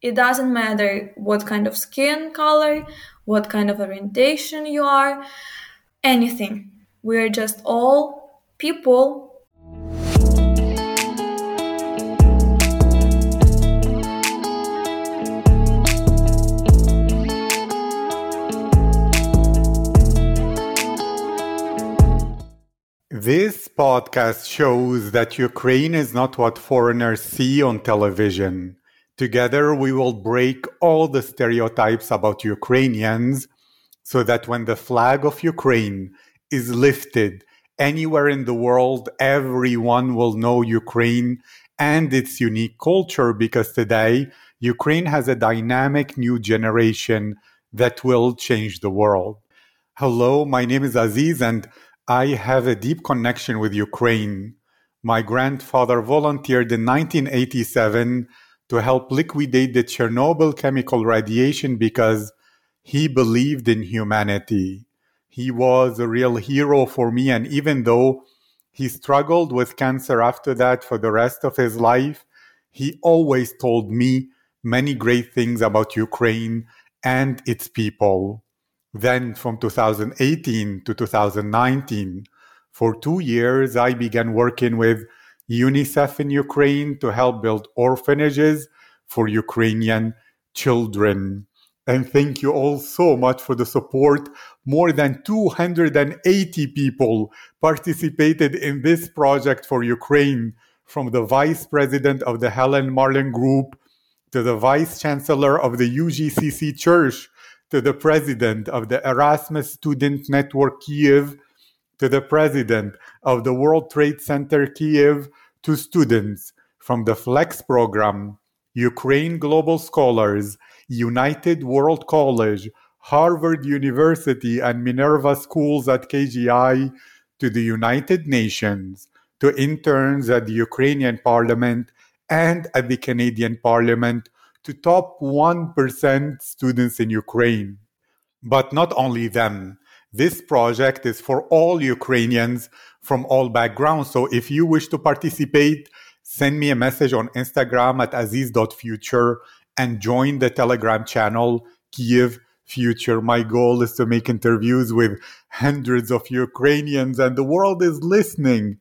It doesn't matter what kind of skin color, what kind of orientation you are, anything. We are just all people This podcast shows that Ukraine is not what foreigners see on television. Together, we will break all the stereotypes about Ukrainians so that when the flag of Ukraine is lifted anywhere in the world, everyone will know Ukraine and its unique culture because today, Ukraine has a dynamic new generation that will change the world. Hello, my name is Aziz and I have a deep connection with Ukraine. My grandfather volunteered in 1987 to help liquidate the Chernobyl chemical radiation because he believed in humanity. He was a real hero for me, and even though he struggled with cancer after that for the rest of his life, he always told me many great things about Ukraine and its people. Then from 2018 to 2019, for two years, I began working with UNICEF in Ukraine to help build orphanages for Ukrainian children. And thank you all so much for the support. More than 280 people participated in this project for Ukraine, from the vice president of the Helen Marlen Group to the vice chancellor of the UGCC Church to the president of the Erasmus Student Network Kiev, to the president of the World Trade Center Kiev, to students from the FLEX program, Ukraine Global Scholars, United World College, Harvard University, and Minerva Schools at KGI, to the United Nations, to interns at the Ukrainian Parliament and at the Canadian Parliament to top 1% students in Ukraine. But not only them. This project is for all Ukrainians from all backgrounds. So if you wish to participate, send me a message on Instagram at aziz.future and join the Telegram channel Kiev Future. My goal is to make interviews with hundreds of Ukrainians and the world is listening.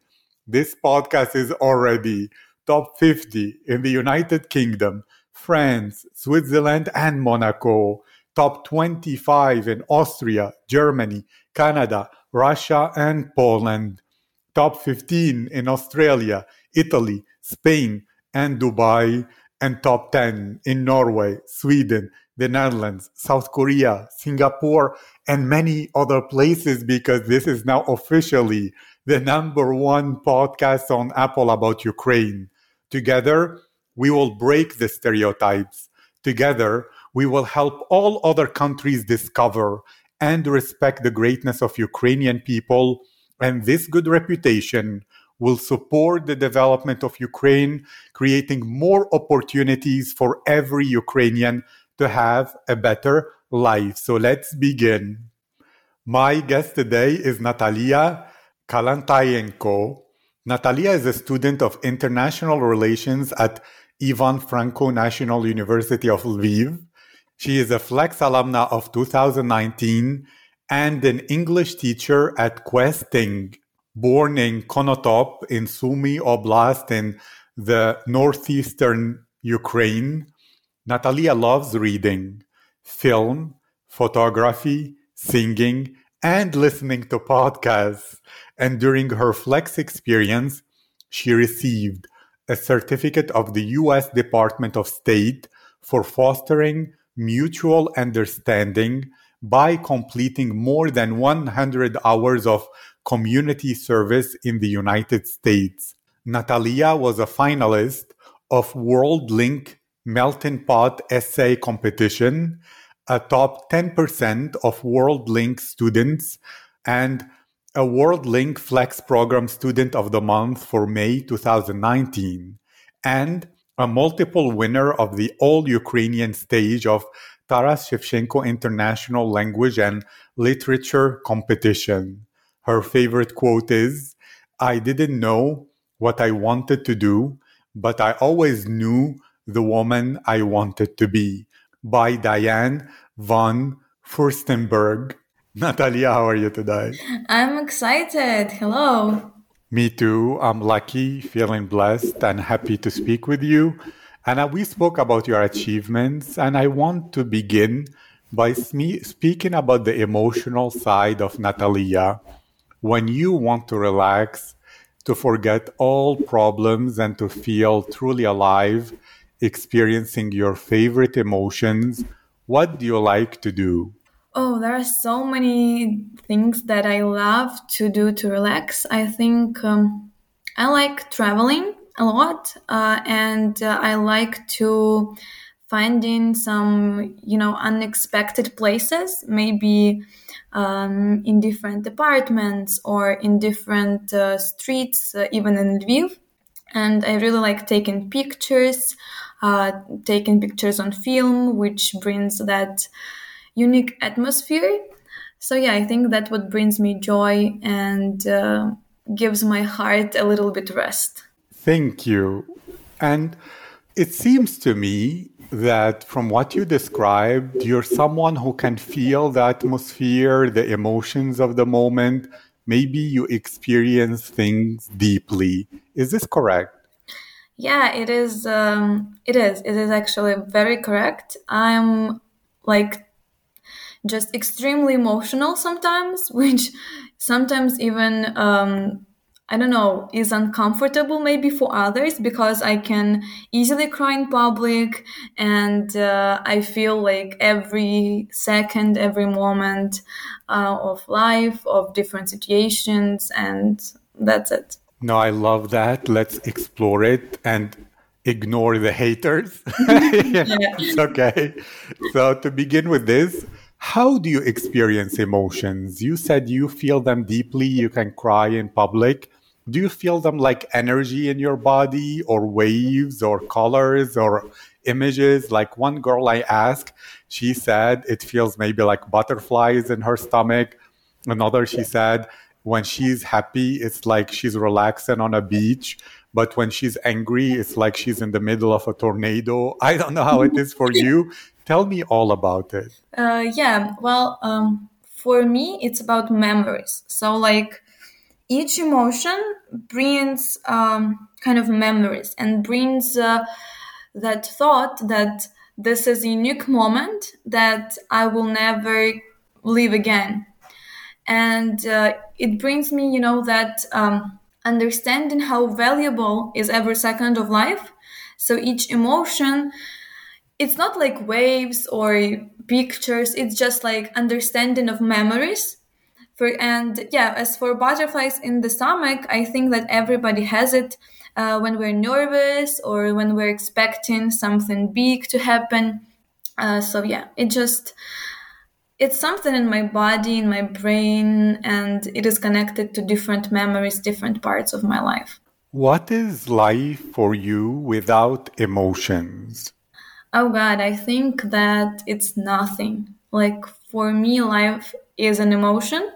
This podcast is already top 50 in the United Kingdom, France, Switzerland, and Monaco. Top 25 in Austria, Germany, Canada, Russia, and Poland. Top 15 in Australia, Italy, Spain, and Dubai. And top 10 in Norway, Sweden, the Netherlands, South Korea, Singapore, and many other places because this is now officially the number one podcast on Apple about Ukraine. Together, we will break the stereotypes. Together, we will help all other countries discover and respect the greatness of Ukrainian people. And this good reputation will support the development of Ukraine, creating more opportunities for every Ukrainian to have a better life. So let's begin. My guest today is Natalia Kalantayenko. Natalia is a student of international relations at Ivan Franko National University of Lviv. She is a Flex alumna of 2019 and an English teacher at Questing. Born in Konotop in Sumy Oblast in the northeastern Ukraine, Natalia loves reading, film, photography, singing, and listening to podcasts. And during her Flex experience, she received a certificate of the U.S. Department of State for fostering mutual understanding by completing more than 100 hours of community service in the United States. Natalia was a finalist of World Link Melting Pot Essay Competition, a top 10% of World Link students, and a World Link Flex Program Student of the Month for May 2019, and a multiple winner of the All Ukrainian stage of Taras Shevchenko International Language and Literature Competition. Her favorite quote is I didn't know what I wanted to do, but I always knew The Woman I Wanted to Be by Diane von Furstenberg. Natalia, how are you today? I'm excited. Hello. Me too. I'm lucky, feeling blessed, and happy to speak with you. And uh, we spoke about your achievements, and I want to begin by speaking about the emotional side of Natalia. When you want to relax, to forget all problems, and to feel truly alive, experiencing your favorite emotions, what do you like to do? Oh, there are so many things that I love to do to relax. I think um, I like traveling a lot, uh, and uh, I like to finding some, you know, unexpected places, maybe um, in different apartments or in different uh, streets, uh, even in Lviv. And I really like taking pictures, uh, taking pictures on film, which brings that unique atmosphere. So yeah, I think that what brings me joy and uh, gives my heart a little bit rest. Thank you. And it seems to me that from what you described, you're someone who can feel the atmosphere, the emotions of the moment. Maybe you experience things deeply. Is this correct? Yeah, it is. Um, it is. It is actually very correct. I'm like just extremely emotional sometimes, which sometimes even um, I don't know is uncomfortable maybe for others because I can easily cry in public, and uh, I feel like every second, every moment uh, of life, of different situations, and that's it. No, I love that. Let's explore it and ignore the haters. yeah. It's okay. So to begin with this, how do you experience emotions? You said you feel them deeply, you can cry in public. Do you feel them like energy in your body or waves or colors or images? Like one girl I asked, she said it feels maybe like butterflies in her stomach. Another, she said, when she's happy, it's like she's relaxing on a beach. But when she's angry, it's like she's in the middle of a tornado. I don't know how it is for you. Tell me all about it. Uh, yeah, well, um, for me, it's about memories. So, like, each emotion brings um, kind of memories and brings uh, that thought that this is a unique moment that I will never live again. And uh, it brings me, you know, that um, understanding how valuable is every second of life. So each emotion it's not like waves or pictures it's just like understanding of memories. For and yeah as for butterflies in the stomach i think that everybody has it uh, when we're nervous or when we're expecting something big to happen. Uh, so yeah it just it's something in my body in my brain and it is connected to different memories different parts of my life. What is life for you without emotions Oh God, I think that it's nothing. Like for me, life is an emotion.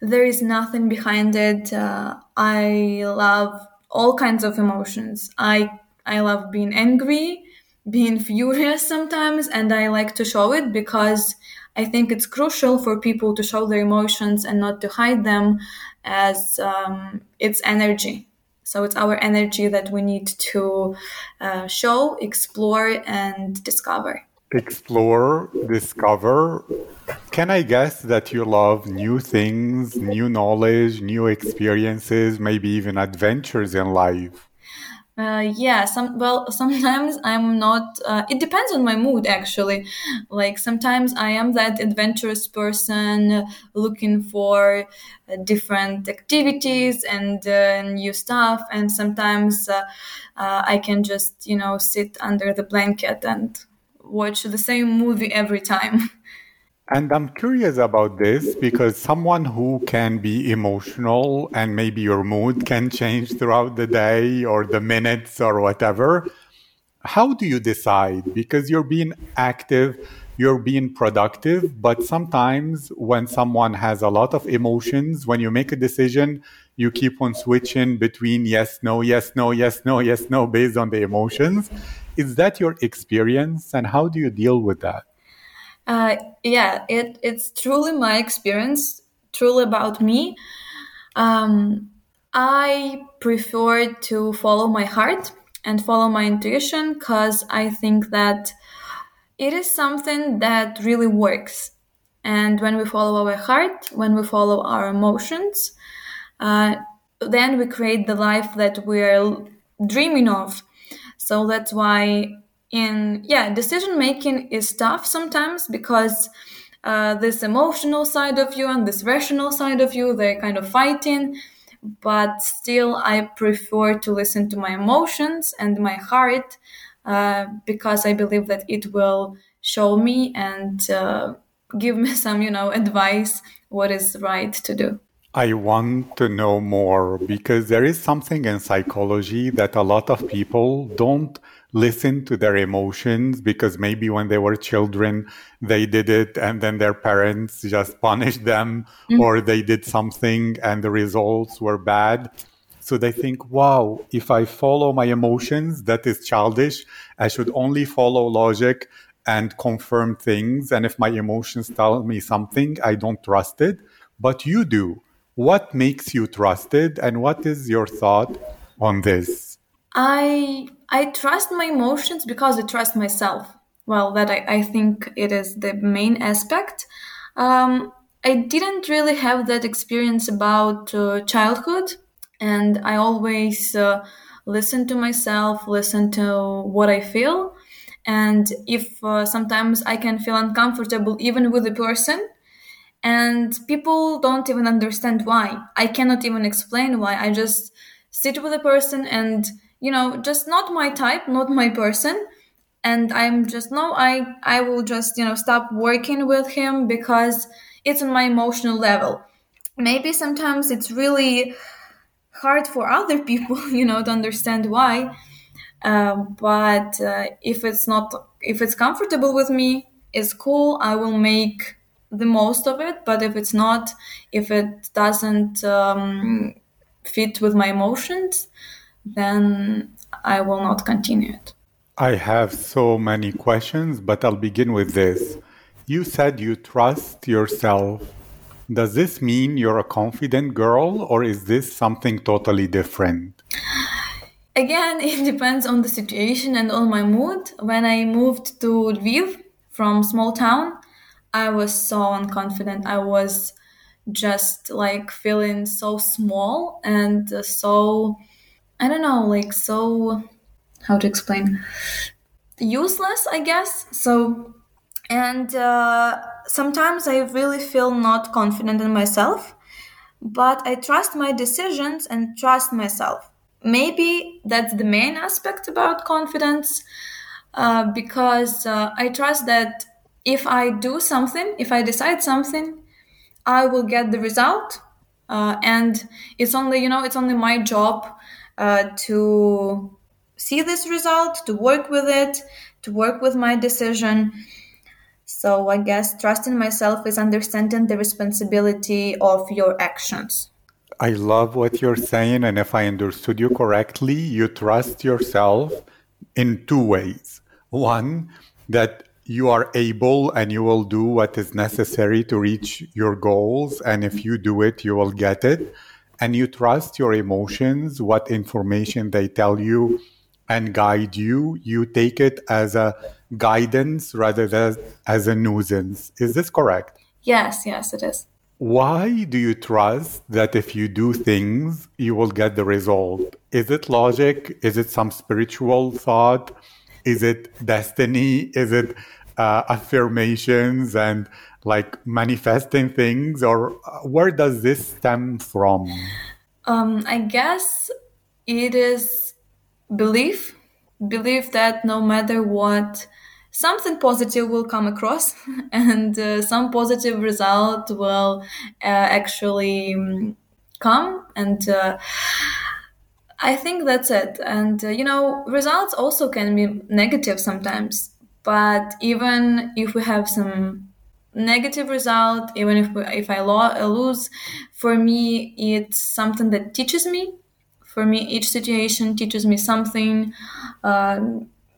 There is nothing behind it. Uh, I love all kinds of emotions. I I love being angry, being furious sometimes, and I like to show it because I think it's crucial for people to show their emotions and not to hide them, as um, it's energy. So it's our energy that we need to uh, show, explore, and discover. Explore, discover. Can I guess that you love new things, new knowledge, new experiences, maybe even adventures in life? Uh, yeah, some well sometimes I'm not. Uh, it depends on my mood actually. Like sometimes I am that adventurous person looking for uh, different activities and uh, new stuff, and sometimes uh, I can just you know sit under the blanket and watch the same movie every time. And I'm curious about this because someone who can be emotional and maybe your mood can change throughout the day or the minutes or whatever. How do you decide? Because you're being active, you're being productive, but sometimes when someone has a lot of emotions, when you make a decision, you keep on switching between yes, no, yes, no, yes, no, yes, no, based on the emotions. Is that your experience? And how do you deal with that? Uh, yeah, it, it's truly my experience, truly about me. Um, I prefer to follow my heart and follow my intuition because I think that it is something that really works. And when we follow our heart, when we follow our emotions, uh, then we create the life that we're dreaming of. So that's why, in yeah, decision making is tough sometimes because uh, this emotional side of you and this rational side of you they're kind of fighting. But still, I prefer to listen to my emotions and my heart uh, because I believe that it will show me and uh, give me some, you know, advice what is right to do. I want to know more because there is something in psychology that a lot of people don't listen to their emotions because maybe when they were children they did it and then their parents just punished them mm-hmm. or they did something and the results were bad. So they think, wow, if I follow my emotions, that is childish. I should only follow logic and confirm things. And if my emotions tell me something, I don't trust it. But you do what makes you trusted and what is your thought on this i i trust my emotions because i trust myself. Well that i, I think it is the main aspect. Um, i didn't really have that experience about uh, childhood and i always uh, listen to myself listen to what i feel. And if uh, sometimes i can feel uncomfortable even with a person and people don't even understand why. I cannot even explain why. I just sit with a person and you know just not my type not my person. And i'm just no i i will just you know stop working with him because it's on my emotional level. Maybe sometimes it's really hard for other people you know to understand why. Uh, but uh, if it's not if it's comfortable with me it's cool. I will make the most of it. But if it's not if it doesn't um, fit with my emotions then i will not continue it. I have so many questions but i'll begin with this. You said you trust yourself. Does this mean you're a confident girl or is this something totally different? Again it depends on the situation and on my mood. When i moved to lviv from small town I was so unconfident. I was just like feeling so small and so I don't know, like so how to explain useless, I guess. So and uh, sometimes I really feel not confident in myself, but I trust my decisions and trust myself. Maybe that's the main aspect about confidence uh, because uh, I trust that if I do something, if I decide something, I will get the result. Uh, and it's only, you know, it's only my job uh, to see this result, to work with it, to work with my decision. So I guess trusting myself is understanding the responsibility of your actions. I love what you're saying. And if I understood you correctly, you trust yourself in two ways. One, that you are able and you will do what is necessary to reach your goals. And if you do it, you will get it. And you trust your emotions, what information they tell you and guide you. You take it as a guidance rather than as a nuisance. Is this correct? Yes, yes, it is. Why do you trust that if you do things, you will get the result? Is it logic? Is it some spiritual thought? Is it destiny? Is it uh, affirmations and like manifesting things or uh, where does this stem from? Um, i guess it is belief. Belief that no matter what something positive will come across and uh, some positive result will uh, actually um, come and uh, i think that's it. And uh, you know results also can be negative sometimes but even if we have some negative result, even if if I lo- lose, for me it's something that teaches me. For me, each situation teaches me something. Uh,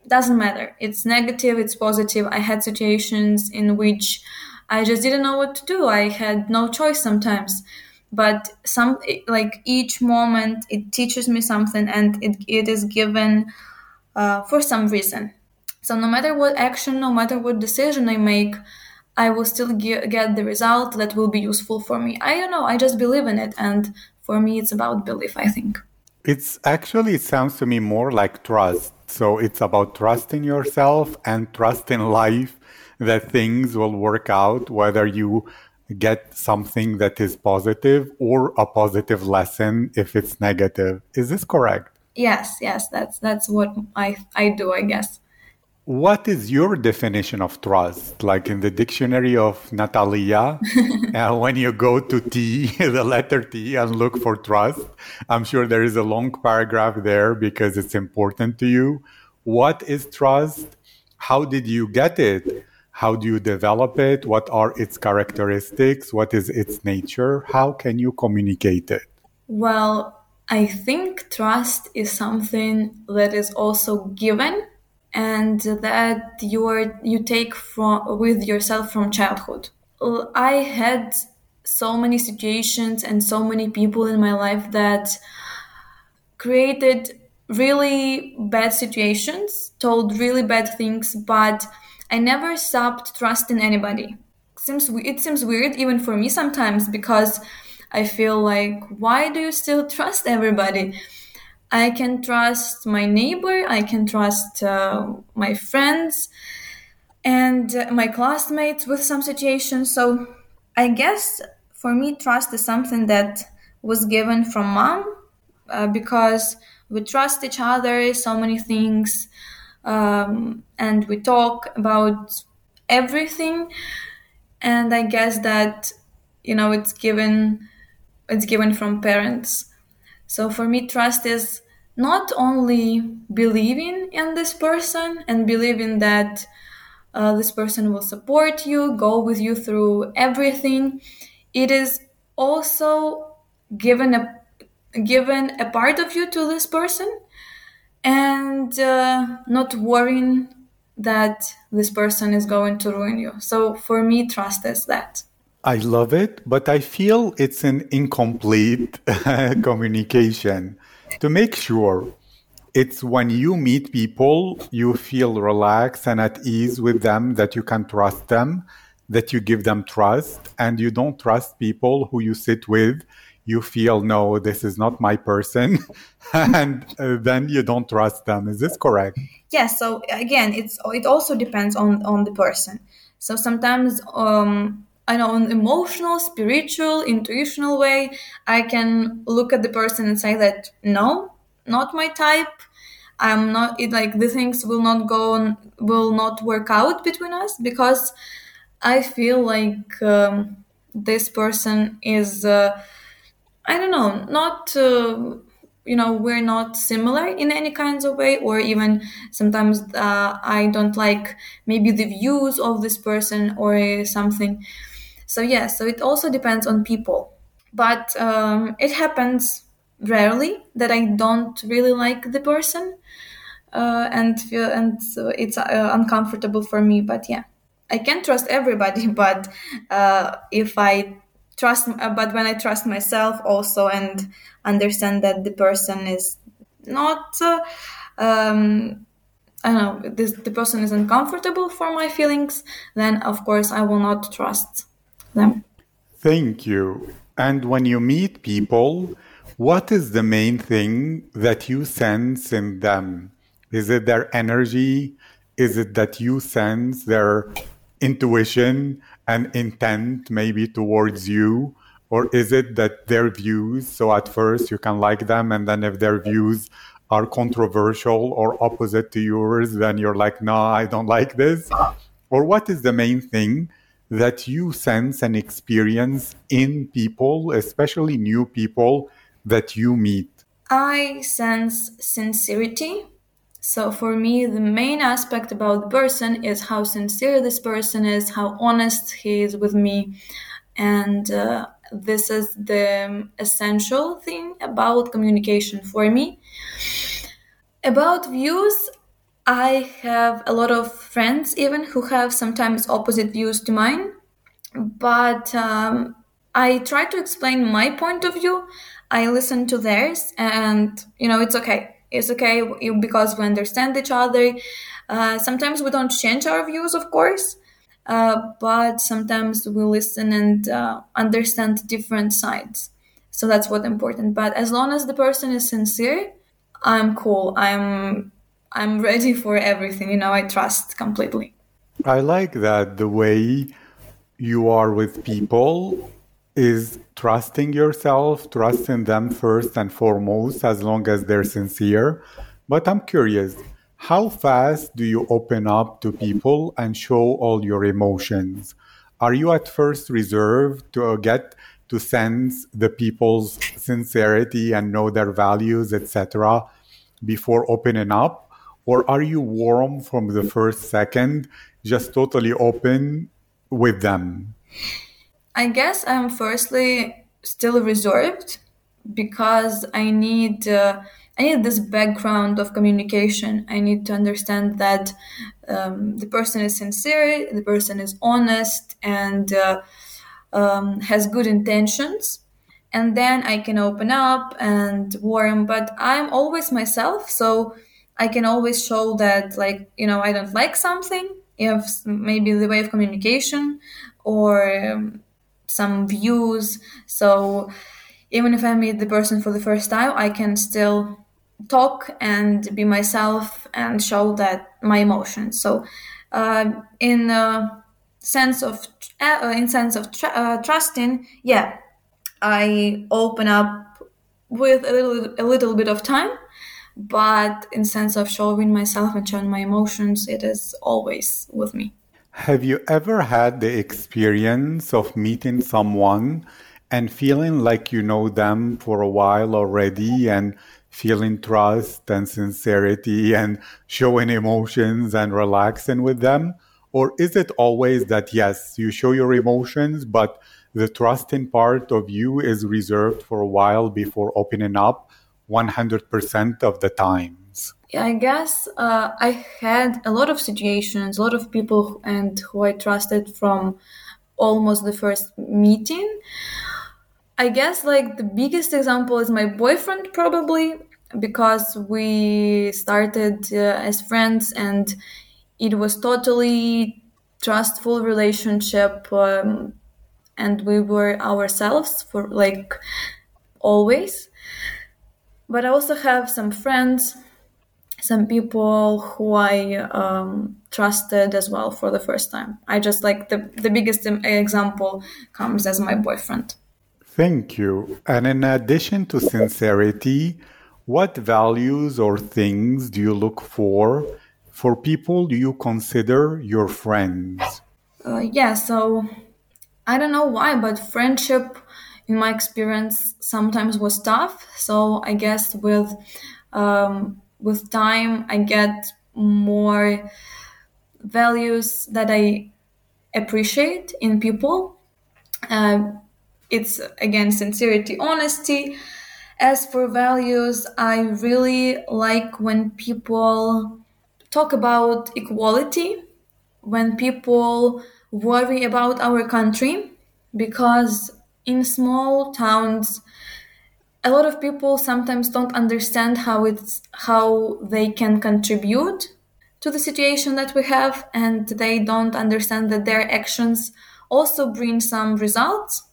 doesn't matter. It's negative. It's positive. I had situations in which I just didn't know what to do. I had no choice sometimes. But some like each moment, it teaches me something, and it, it is given uh, for some reason. So no matter what action, no matter what decision I make, I will still ge- get the result that will be useful for me. I don't know. I just believe in it, and for me, it's about belief. I think. It's actually it sounds to me more like trust. So it's about trusting yourself and trust in life that things will work out, whether you get something that is positive or a positive lesson if it's negative. Is this correct? Yes, yes, that's that's what I I do, I guess. What is your definition of trust? Like in the dictionary of Natalia, uh, when you go to T, the letter T, and look for trust, I'm sure there is a long paragraph there because it's important to you. What is trust? How did you get it? How do you develop it? What are its characteristics? What is its nature? How can you communicate it? Well, I think trust is something that is also given and that you are you take from with yourself from childhood. I had so many situations and so many people in my life that created really bad situations, told really bad things, but I never stopped trusting anybody. Seems it seems weird even for me sometimes because I feel like why do you still trust everybody? I can trust my neighbor, I can trust uh, my friends and uh, my classmates with some situations. So I guess for me, trust is something that was given from mom uh, because we trust each other, so many things, um, and we talk about everything. And I guess that you know it's given it's given from parents so for me, trust is not only believing in this person and believing that uh, this person will support you, go with you through everything. It is also given a given a part of you to this person, and uh, not worrying that this person is going to ruin you. So for me, trust is that. I love it, but I feel it's an incomplete communication. To make sure, it's when you meet people, you feel relaxed and at ease with them, that you can trust them, that you give them trust, and you don't trust people who you sit with. You feel, no, this is not my person, and uh, then you don't trust them. Is this correct? Yes. So again, it's it also depends on on the person. So sometimes um, I know an emotional, spiritual, intuitional way, I can look at the person and say that no, not my type. I'm not it like the things will not go on, will not work out between us because I feel like um, this person is uh, I don't know not uh, you know we're not similar in any kinds of way or even sometimes uh, I don't like maybe the views of this person or something so yeah, so it also depends on people, but um, it happens rarely that I don't really like the person, uh, and feel and so it's uh, uncomfortable for me. But yeah, I can't trust everybody, but uh, if I trust, uh, but when I trust myself also and understand that the person is not. Uh, um, I don't know, this, the person is uncomfortable for my feelings, then of course I will not trust them. Thank you. And when you meet people, what is the main thing that you sense in them? Is it their energy? Is it that you sense their intuition and intent maybe towards you? Or is it that their views, so at first you can like them, and then if their views are controversial or opposite to yours, then you're like, no, I don't like this? Or what is the main thing that you sense and experience in people, especially new people that you meet? I sense sincerity So for me, the main aspect about the person is how sincere this person is, how honest he is with me, and uh, this is the essential thing about communication for me. About views, I have a lot of friends even who have sometimes opposite views to mine, but um, I try to explain my point of view. I listen to theirs, and you know, it's okay. It's okay because we understand each other. Uh, sometimes we don't change our views, of course, uh, but sometimes we listen and uh, understand different sides. So that's what important. But as long as the person is sincere, I'm cool. I'm I'm ready for everything. You know, I trust completely. I like that the way you are with people is trusting yourself, trusting them first and foremost, as long as they're sincere. But I'm curious, how fast do you open up to people and show all your emotions? Are you at first reserved to get to sense the people's sincerity and know their values, etc., before opening up? Or are you warm from the first second, just totally open with them? I guess I'm firstly still reserved because I need uh, I need this background of communication. I need to understand that um, the person is sincere, the person is honest, and uh, um, has good intentions. And then I can open up and warm. But I'm always myself, so I can always show that, like you know, I don't like something. If maybe the way of communication or um, some views. So even if I meet the person for the first time, I can still talk and be myself and show that my emotions. So uh, in sense of uh, in sense of tr- uh, trusting, yeah, I open up with a little a little bit of time. But in sense of showing myself and showing my emotions, it is always with me. Have you ever had the experience of meeting someone and feeling like you know them for a while already and feeling trust and sincerity and showing emotions and relaxing with them? Or is it always that, yes, you show your emotions, but the trusting part of you is reserved for a while before opening up 100% of the time? I guess uh, I had a lot of situations, a lot of people, and who I trusted from almost the first meeting. I guess like the biggest example is my boyfriend, probably because we started uh, as friends and it was totally trustful relationship um, and we were ourselves for like always but i also have some friends some people who I um, trusted as well for the first time. I just like the, the biggest example comes as my boyfriend. Thank you. And in addition to sincerity, what values or things do you look for for people you consider your friends? Uh, yeah, so I don't know why, but friendship, in my experience, sometimes was tough. So I guess with um, with time i get more values that i appreciate in people uh, it's again sincerity honesty as for values i really like when people talk about equality when people worry about our country because in small towns a lot of people sometimes don't understand how it's how they can contribute to the situation that we have and they don't understand that their actions also bring some results.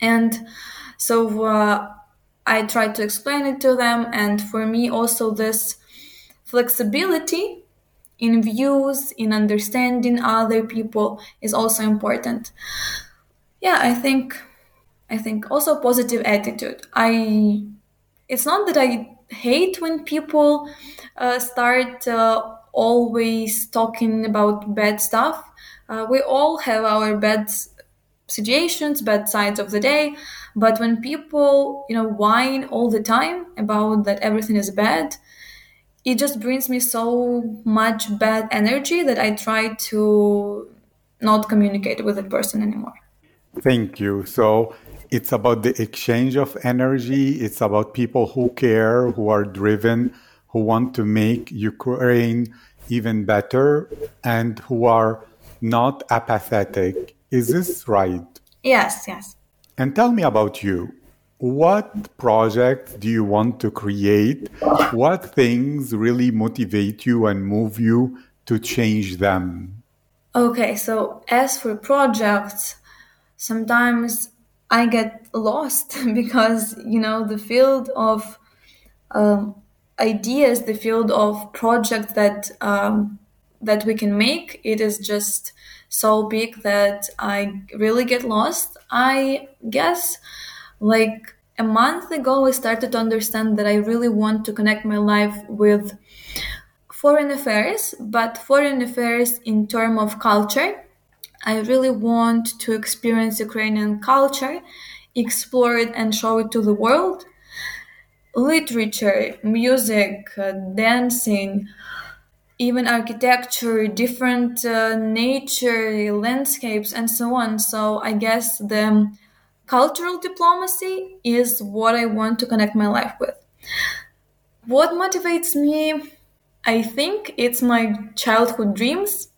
And so uh, i try to explain it to them and for me also this flexibility in views in understanding other people is also important. Yeah i think I think also positive attitude. I it's not that I hate when people uh, start uh, always talking about bad stuff. Uh, we all have our bad situations, bad sides of the day, but when people you know whine all the time about that everything is bad, it just brings me so much bad energy that I try to not communicate with that person anymore. Thank you. So it's about the exchange of energy. It's about people who care, who are driven, who want to make Ukraine even better, and who are not apathetic. Is this right? Yes, yes. And tell me about you. What projects do you want to create? What things really motivate you and move you to change them? Okay, so as for projects, sometimes I get lost because, you know, the field of um, ideas, the field of projects that um, that we can make, it is just so big that I really get lost. I guess like a month ago, I started to understand that I really want to connect my life with foreign affairs, but foreign affairs in term of culture. I really want to experience Ukrainian culture, explore it, and show it to the world. Literature, music, uh, dancing, even architecture, different uh, nature, landscapes, and so on. So I guess the cultural diplomacy is what I want to connect my life with. What motivates me? I think it's my childhood dreams.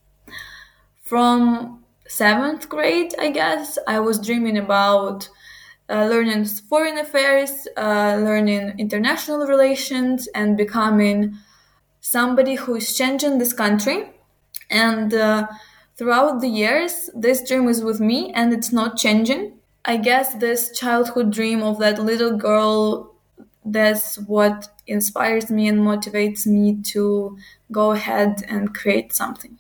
From seventh grade, I guess, I was dreaming about uh, learning foreign affairs, uh, learning international relations, and becoming somebody who is changing this country. And uh, throughout the years, this dream is with me and it's not changing. I guess this childhood dream of that little girl that's what inspires me and motivates me to go ahead and create something.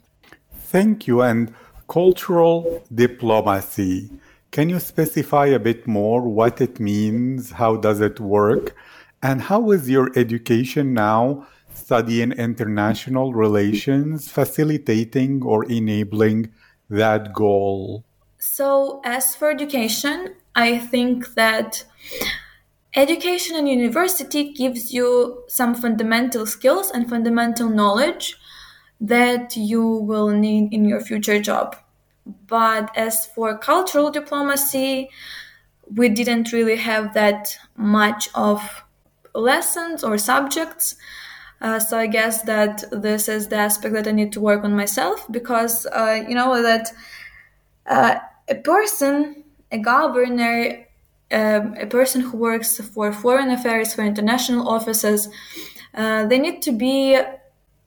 Thank you. And cultural diplomacy. Can you specify a bit more what it means? How does it work? And how is your education now studying international relations facilitating or enabling that goal? So, as for education, I think that education and university gives you some fundamental skills and fundamental knowledge that you will need in your future job. But as for cultural diplomacy, we didn't really have that much of lessons or subjects. Uh, so I guess that this is the aspect that I need to work on myself because uh, you know that uh, a person, a governor, um, a person who works for foreign affairs, for international offices, uh, they need to be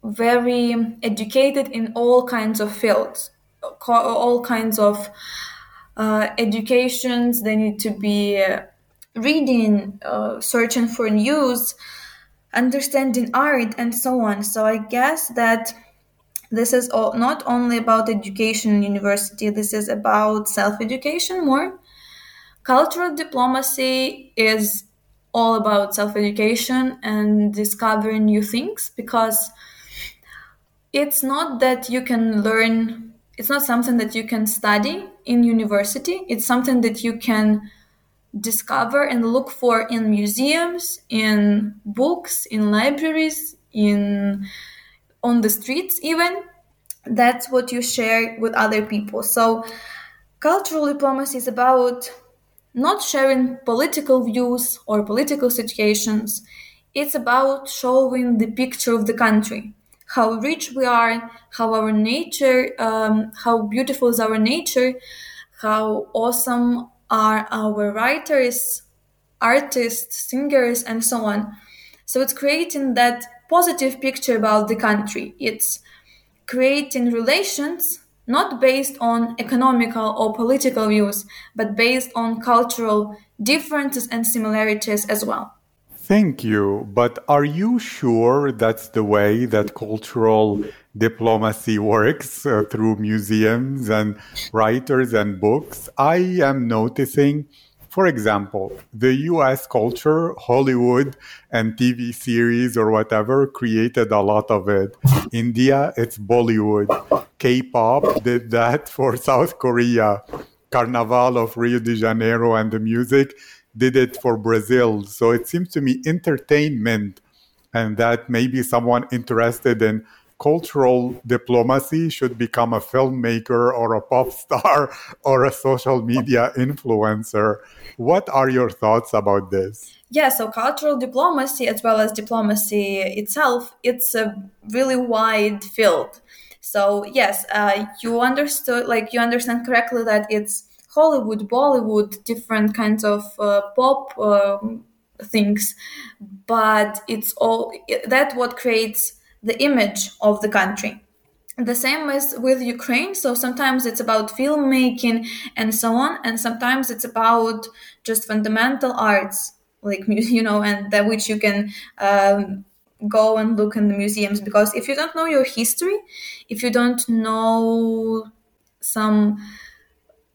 very educated in all kinds of fields, all kinds of uh, educations. They need to be uh, reading, uh, searching for news, understanding art, and so on. So I guess that this is all, not only about education in university. This is about self-education more. Cultural diplomacy is all about self-education and discovering new things because it's not that you can learn it's not something that you can study in university. It's something that you can discover and look for in museums in books in libraries in on the streets even. That's what you share with other people. So cultural diplomacy is about not sharing political views or political situations. It's about showing the picture of the country how rich we are, how our nature, um, how beautiful is our nature, how awesome are our writers, artists, singers, and so on. So it's creating that positive picture about the country. It's creating relations not based on economical or political views, but based on cultural differences and similarities as well. Thank you. But are you sure that's the way that cultural diplomacy works uh, through museums and writers and books? I am noticing, for example, the US culture, Hollywood and TV series or whatever created a lot of it. India, it's Bollywood. K pop did that for South Korea. Carnival of Rio de Janeiro and the music did it for Brazil. So it seems to me entertainment and that maybe someone interested in cultural diplomacy should become a filmmaker or a pop star or a social media influencer. What are your thoughts about this? Yeah, so cultural diplomacy as well as diplomacy itself, it's a really wide field. So yes, uh, you understood, like you understand correctly that it's Hollywood, Bollywood, different kinds of uh, pop um, things, but it's all that what creates the image of the country. The same is with Ukraine. So sometimes it's about filmmaking and so on, and sometimes it's about just fundamental arts, like you know, and that which you can um, go and look in the museums. Because if you don't know your history, if you don't know some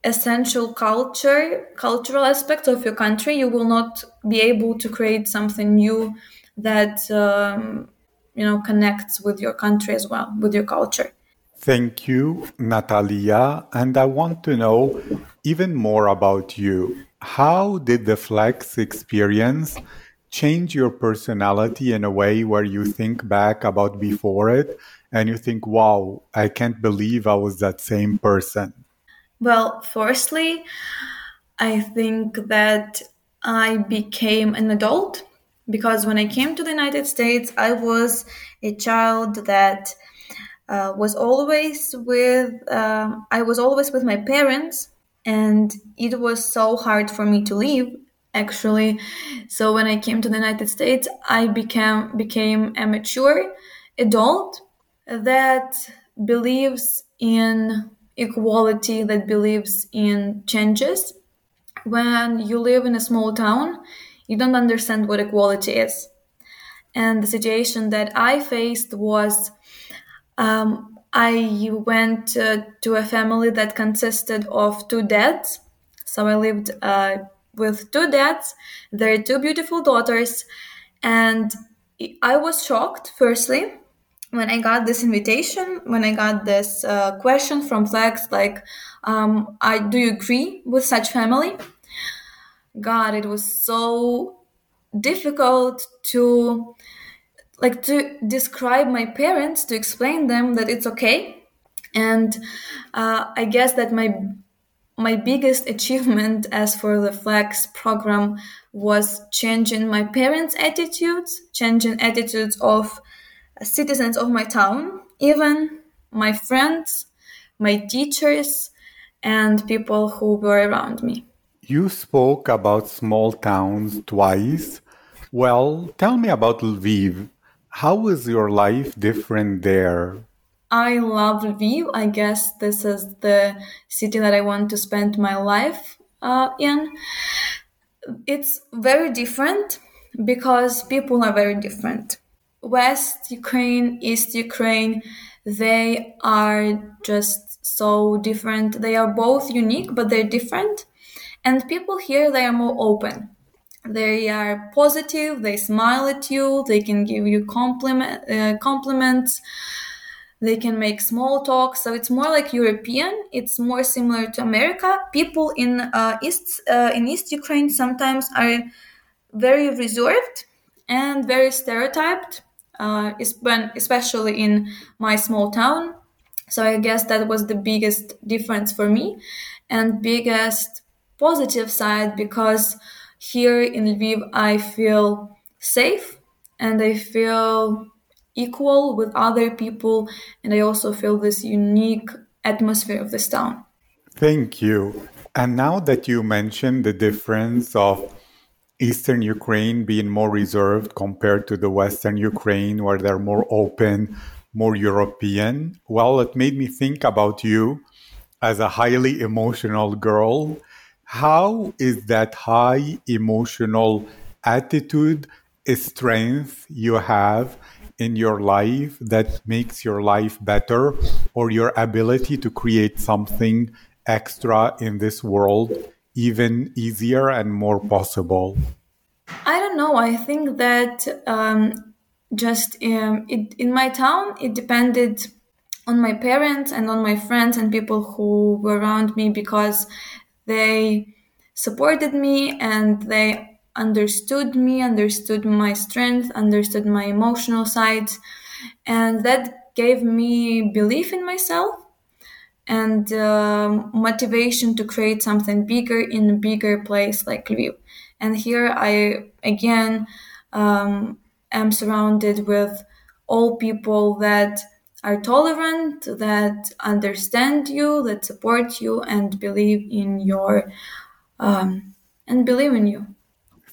essential culture cultural aspects of your country you will not be able to create something new that um, you know connects with your country as well with your culture. Thank you natalia. And i want to know even more about you. How did the flex experience change your personality in a way where you think back about before it and you think wow i can't believe i was that same person well, firstly, I think that I became an adult because when I came to the United States, I was a child that uh, was always with um, I was always with my parents, and it was so hard for me to leave. Actually, so when I came to the United States, I became became a mature adult that believes in equality that believes in changes. When you live in a small town, you don't understand what equality is. And the situation that I faced was um, I went uh, to a family that consisted of two dads. So I lived uh, with two dads, their two beautiful daughters, and I was shocked, firstly, when I got this invitation, when I got this uh, question from Flex, like, um, I do you agree with such family? God, it was so difficult to like to describe my parents to explain them that it's okay and uh, i guess that my my biggest achievement as for the flex program was changing my parents attitudes changing attitudes of citizens of my town, even my friends, my teachers, and people who were around me. You spoke about small towns twice. Well, tell me about Lviv. How is your life different there? I love Lviv. I guess this is the city that I want to spend my life uh, in. It's very different because people are very different. West Ukraine, East Ukraine, they are just so different. They are both unique, but they're different. And people here, they are more open. They are positive. They smile at you. They can give you compliment, uh, compliments. They can make small talk. So it's more like European. It's more similar to America. People in uh, East uh, in East Ukraine sometimes are very reserved and very stereotyped uh, especially in my small town. So I guess that was the biggest difference for me and biggest positive side because here in Lviv I feel safe and I feel equal with other people and I also feel this unique atmosphere of this town. Thank you. And now that you mentioned the difference of Eastern Ukraine being more reserved compared to the Western Ukraine, where they're more open, more European. Well, it made me think about you as a highly emotional girl. How is that high emotional attitude, a strength you have in your life that makes your life better or your ability to create something extra in this world even easier and more possible? I don't know. I think that um, just um, it, in my town, it depended on my parents and on my friends and people who were around me because they supported me and they understood me, understood my strength, understood my emotional sides, and that gave me belief in myself and uh, motivation to create something bigger in a bigger place like Lviv. And here I again um, am surrounded with all people that are tolerant, that understand you, that support you, and believe in your um, and believe in you.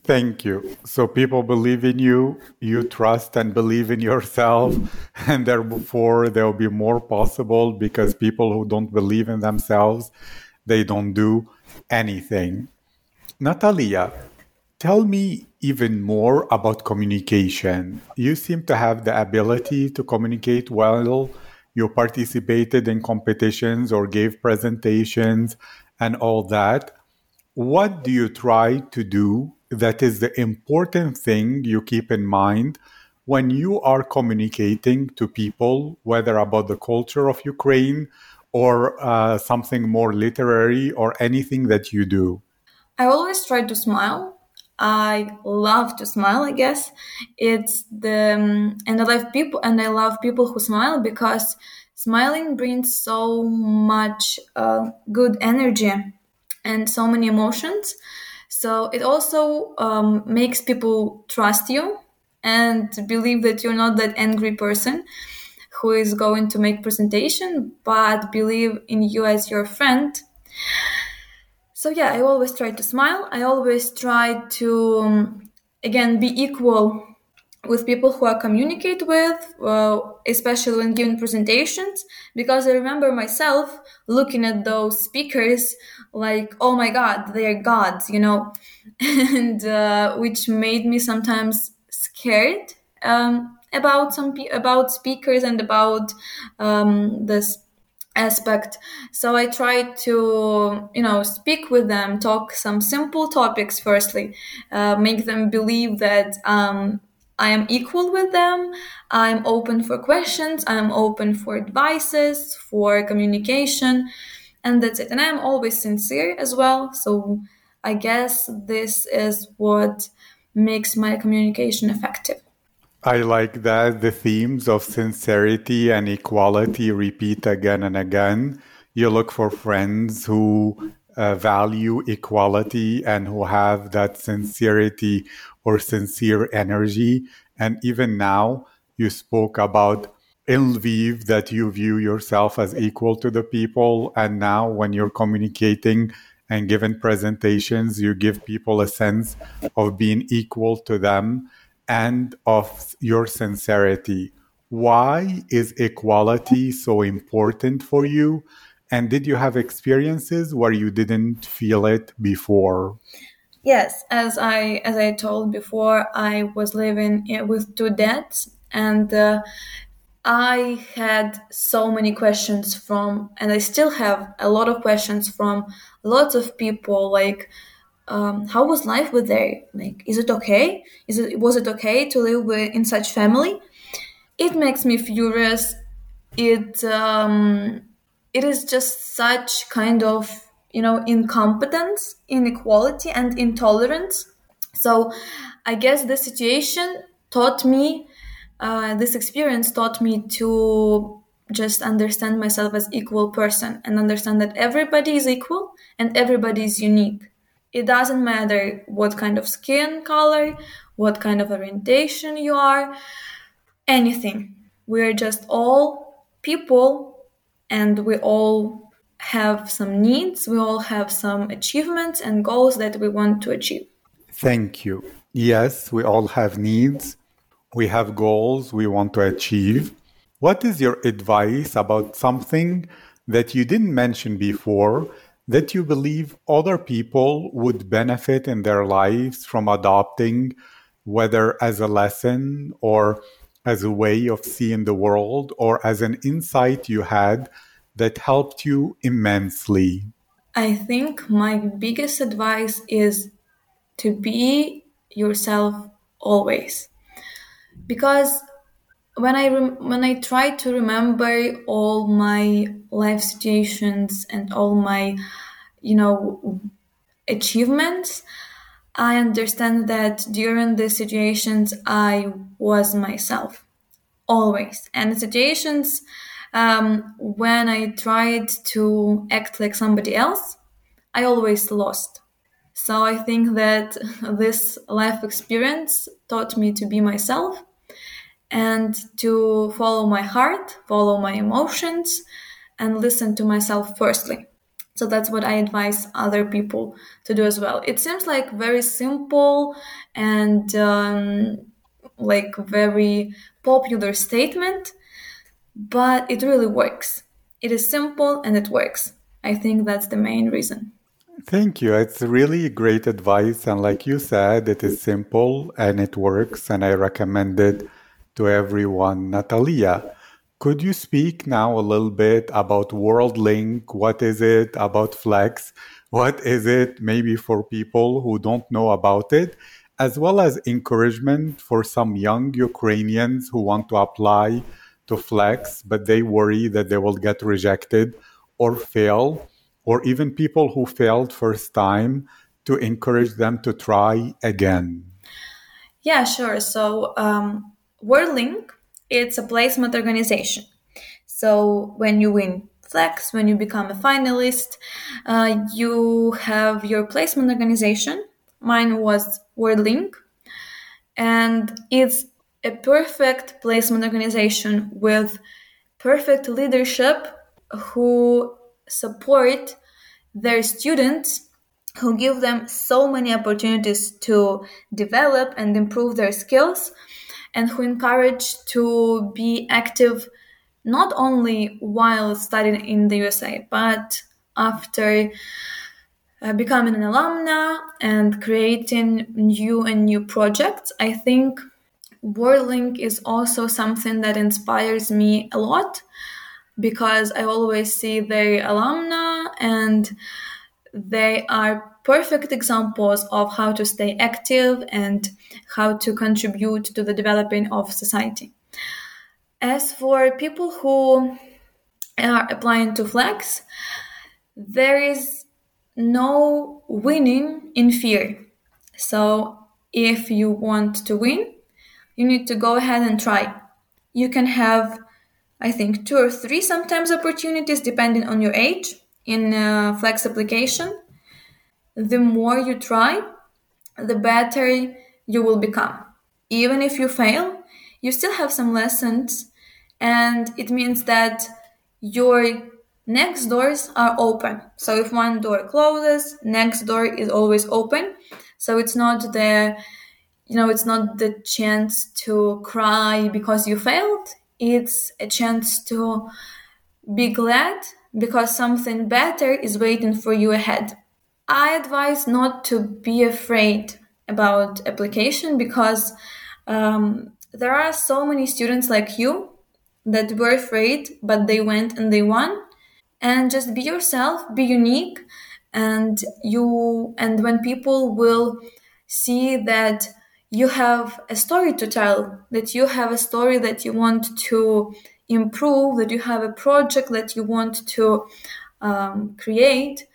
Thank you. So people believe in you, you trust and believe in yourself, and therefore there will be more possible because people who don't believe in themselves, they don't do anything. Natalia, tell me even more about communication. You seem to have the ability to communicate well. You participated in competitions or gave presentations and all that. What do you try to do that is the important thing you keep in mind when you are communicating to people, whether about the culture of Ukraine or uh, something more literary or anything that you do? I always try to smile. I love to smile. I guess it's the um, and I love people and I love people who smile because smiling brings so much uh, good energy and so many emotions so it also um, makes people trust you and believe that you're not that angry person who is going to make presentation, but believe in you as your friend. So yeah, I always try to smile. I always try to um, again be equal with people who I communicate with, uh, especially when giving presentations, because I remember myself looking at those speakers like, oh my God, they are gods, you know, and uh, which made me sometimes scared um, about some about speakers and about um, this aspect. So i try to you know speak with them talk some simple topics firstly uh, make them believe that um, I am equal with them. I'm open for questions. I'm open for advices, for communication, and that's it. And I'm always sincere as well. So I guess this is what makes my communication effective. I like that the themes of sincerity and equality repeat again and again. You look for friends who uh, value equality and who have that sincerity or sincere energy. And even now, you spoke about in Lviv that you view yourself as equal to the people. And now, when you're communicating and giving presentations, you give people a sense of being equal to them and of your sincerity. Why is equality so important for you? And did you have experiences where you didn't feel it before? Yes, as I as I told before, I was living with two dads, and uh, I had so many questions from, and I still have a lot of questions from lots of people. Like, um, how was life with there? Like, is it okay? Is it was it okay to live with, in such family? It makes me furious. It um, it is just such kind of you know incompetence inequality and intolerance. So i guess the situation taught me uh, this experience taught me to just understand myself as equal person and understand that everybody is equal and everybody is unique. It doesn't matter what kind of skin color what kind of orientation you are anything. We are just all people and we all have some needs, we all have some achievements and goals that we want to achieve. Thank you. Yes, we all have needs. We have goals we want to achieve. What is your advice about something that you didn't mention before that you believe other people would benefit in their lives from adopting, whether as a lesson or as a way of seeing the world or as an insight you had that helped you immensely? I think my biggest advice is to be yourself always. Because when I rem- when I try to remember all my life situations and all my you know achievements, I understand that during the situations I was myself always, and the situations um, when I tried to act like somebody else, I always lost. So I think that this life experience taught me to be myself and to follow my heart, follow my emotions, and listen to myself firstly. So that's what I advise other people to do as well. It seems like very simple and um, like very popular statement, but it really works. It is simple and it works. I think that's the main reason. Thank you. It's really great advice. And like you said, it is simple and it works. And I recommend it to everyone. Natalia, could you speak now a little bit about WorldLink? What is it about Flex? What is it maybe for people who don't know about it? As well as encouragement for some young Ukrainians who want to apply to Flex, but they worry that they will get rejected or fail, or even people who failed first time to encourage them to try again. Yeah, sure. So, um, WorldLink, it's a placement organization. So when you win Flex, when you become a finalist, uh, you have your placement organization. Mine was WorldLink, and it's a perfect placement organization with perfect leadership who support their students who give them so many opportunities to develop and improve their skills and who encourage to be active not only while studying in the USA but after uh, becoming an alumna and creating new and new projects. I think WorldLink is also something that inspires me a lot because I always see the alumna and they are perfect examples of how to stay active and how to contribute to the developing of society. As for people who are applying to Flex, there is no winning in fear. So if you want to win, you need to go ahead and try. You can have, I think, two or three sometimes opportunities depending on your age in a Flex application. The more you try, the better you will become. Even if you fail, you still have some lessons, and it means that your next doors are open. So if one door closes, next door is always open. So it's not the you know, it's not the chance to cry because you failed. It's a chance to be glad because something better is waiting for you ahead. I advise not to be afraid about application because um, there are so many students like you that were afraid, but they went and they won. And just be yourself, be unique, and you. And when people will see that you have a story to tell, that you have a story that you want to improve, that you have a project that you want to um, create,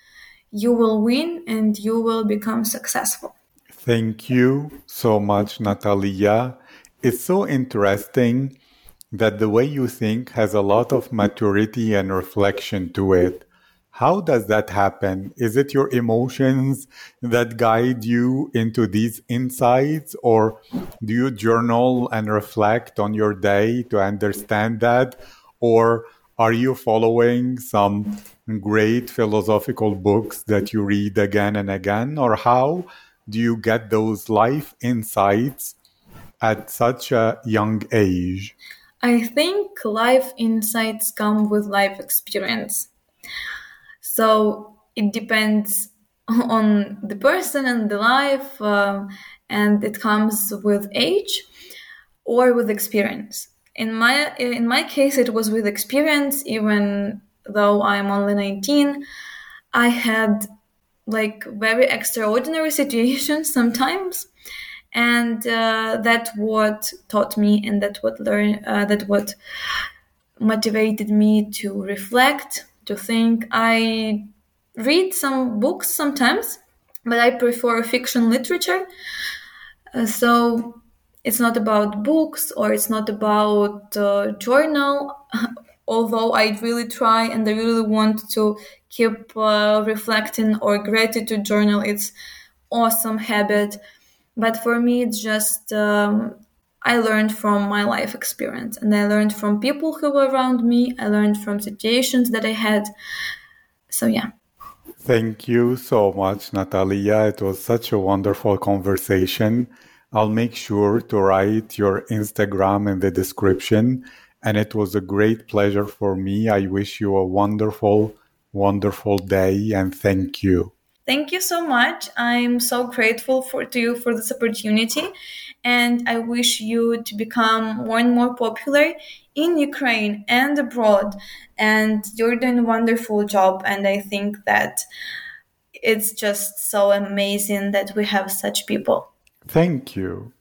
you will win and you will become successful. Thank you so much, Natalia. It's so interesting that the way you think has a lot of maturity and reflection to it. How does that happen? Is it your emotions that guide you into these insights, or do you journal and reflect on your day to understand that? Or are you following some great philosophical books that you read again and again? Or how do you get those life insights at such a young age? I think life insights come with life experience. So it depends on the person and the life, um, and it comes with age or with experience. In my in my case, it was with experience. Even though I'm only 19, I had like very extraordinary situations sometimes, and uh, that what taught me, and that what learn uh, that what motivated me to reflect to think. I read some books sometimes, but I prefer fiction literature. Uh, so it's not about books or it's not about uh, journal. Although i really try and i really want to keep uh, reflecting or gratitude journal. It's awesome habit. But for me it's just um, i learned from my life experience and i learned from people who were around me. I learned from situations that i had. So yeah. Thank you so much, Natalia. It was such a wonderful conversation. I'll make sure to write your Instagram in the description. And it was a great pleasure for me. I wish you a wonderful, wonderful day and thank you. Thank you so much. I'm so grateful for to you for this opportunity and I wish you to become more and more popular in Ukraine and abroad. And you're doing a wonderful job. And I think that it's just so amazing that we have such people. Thank you.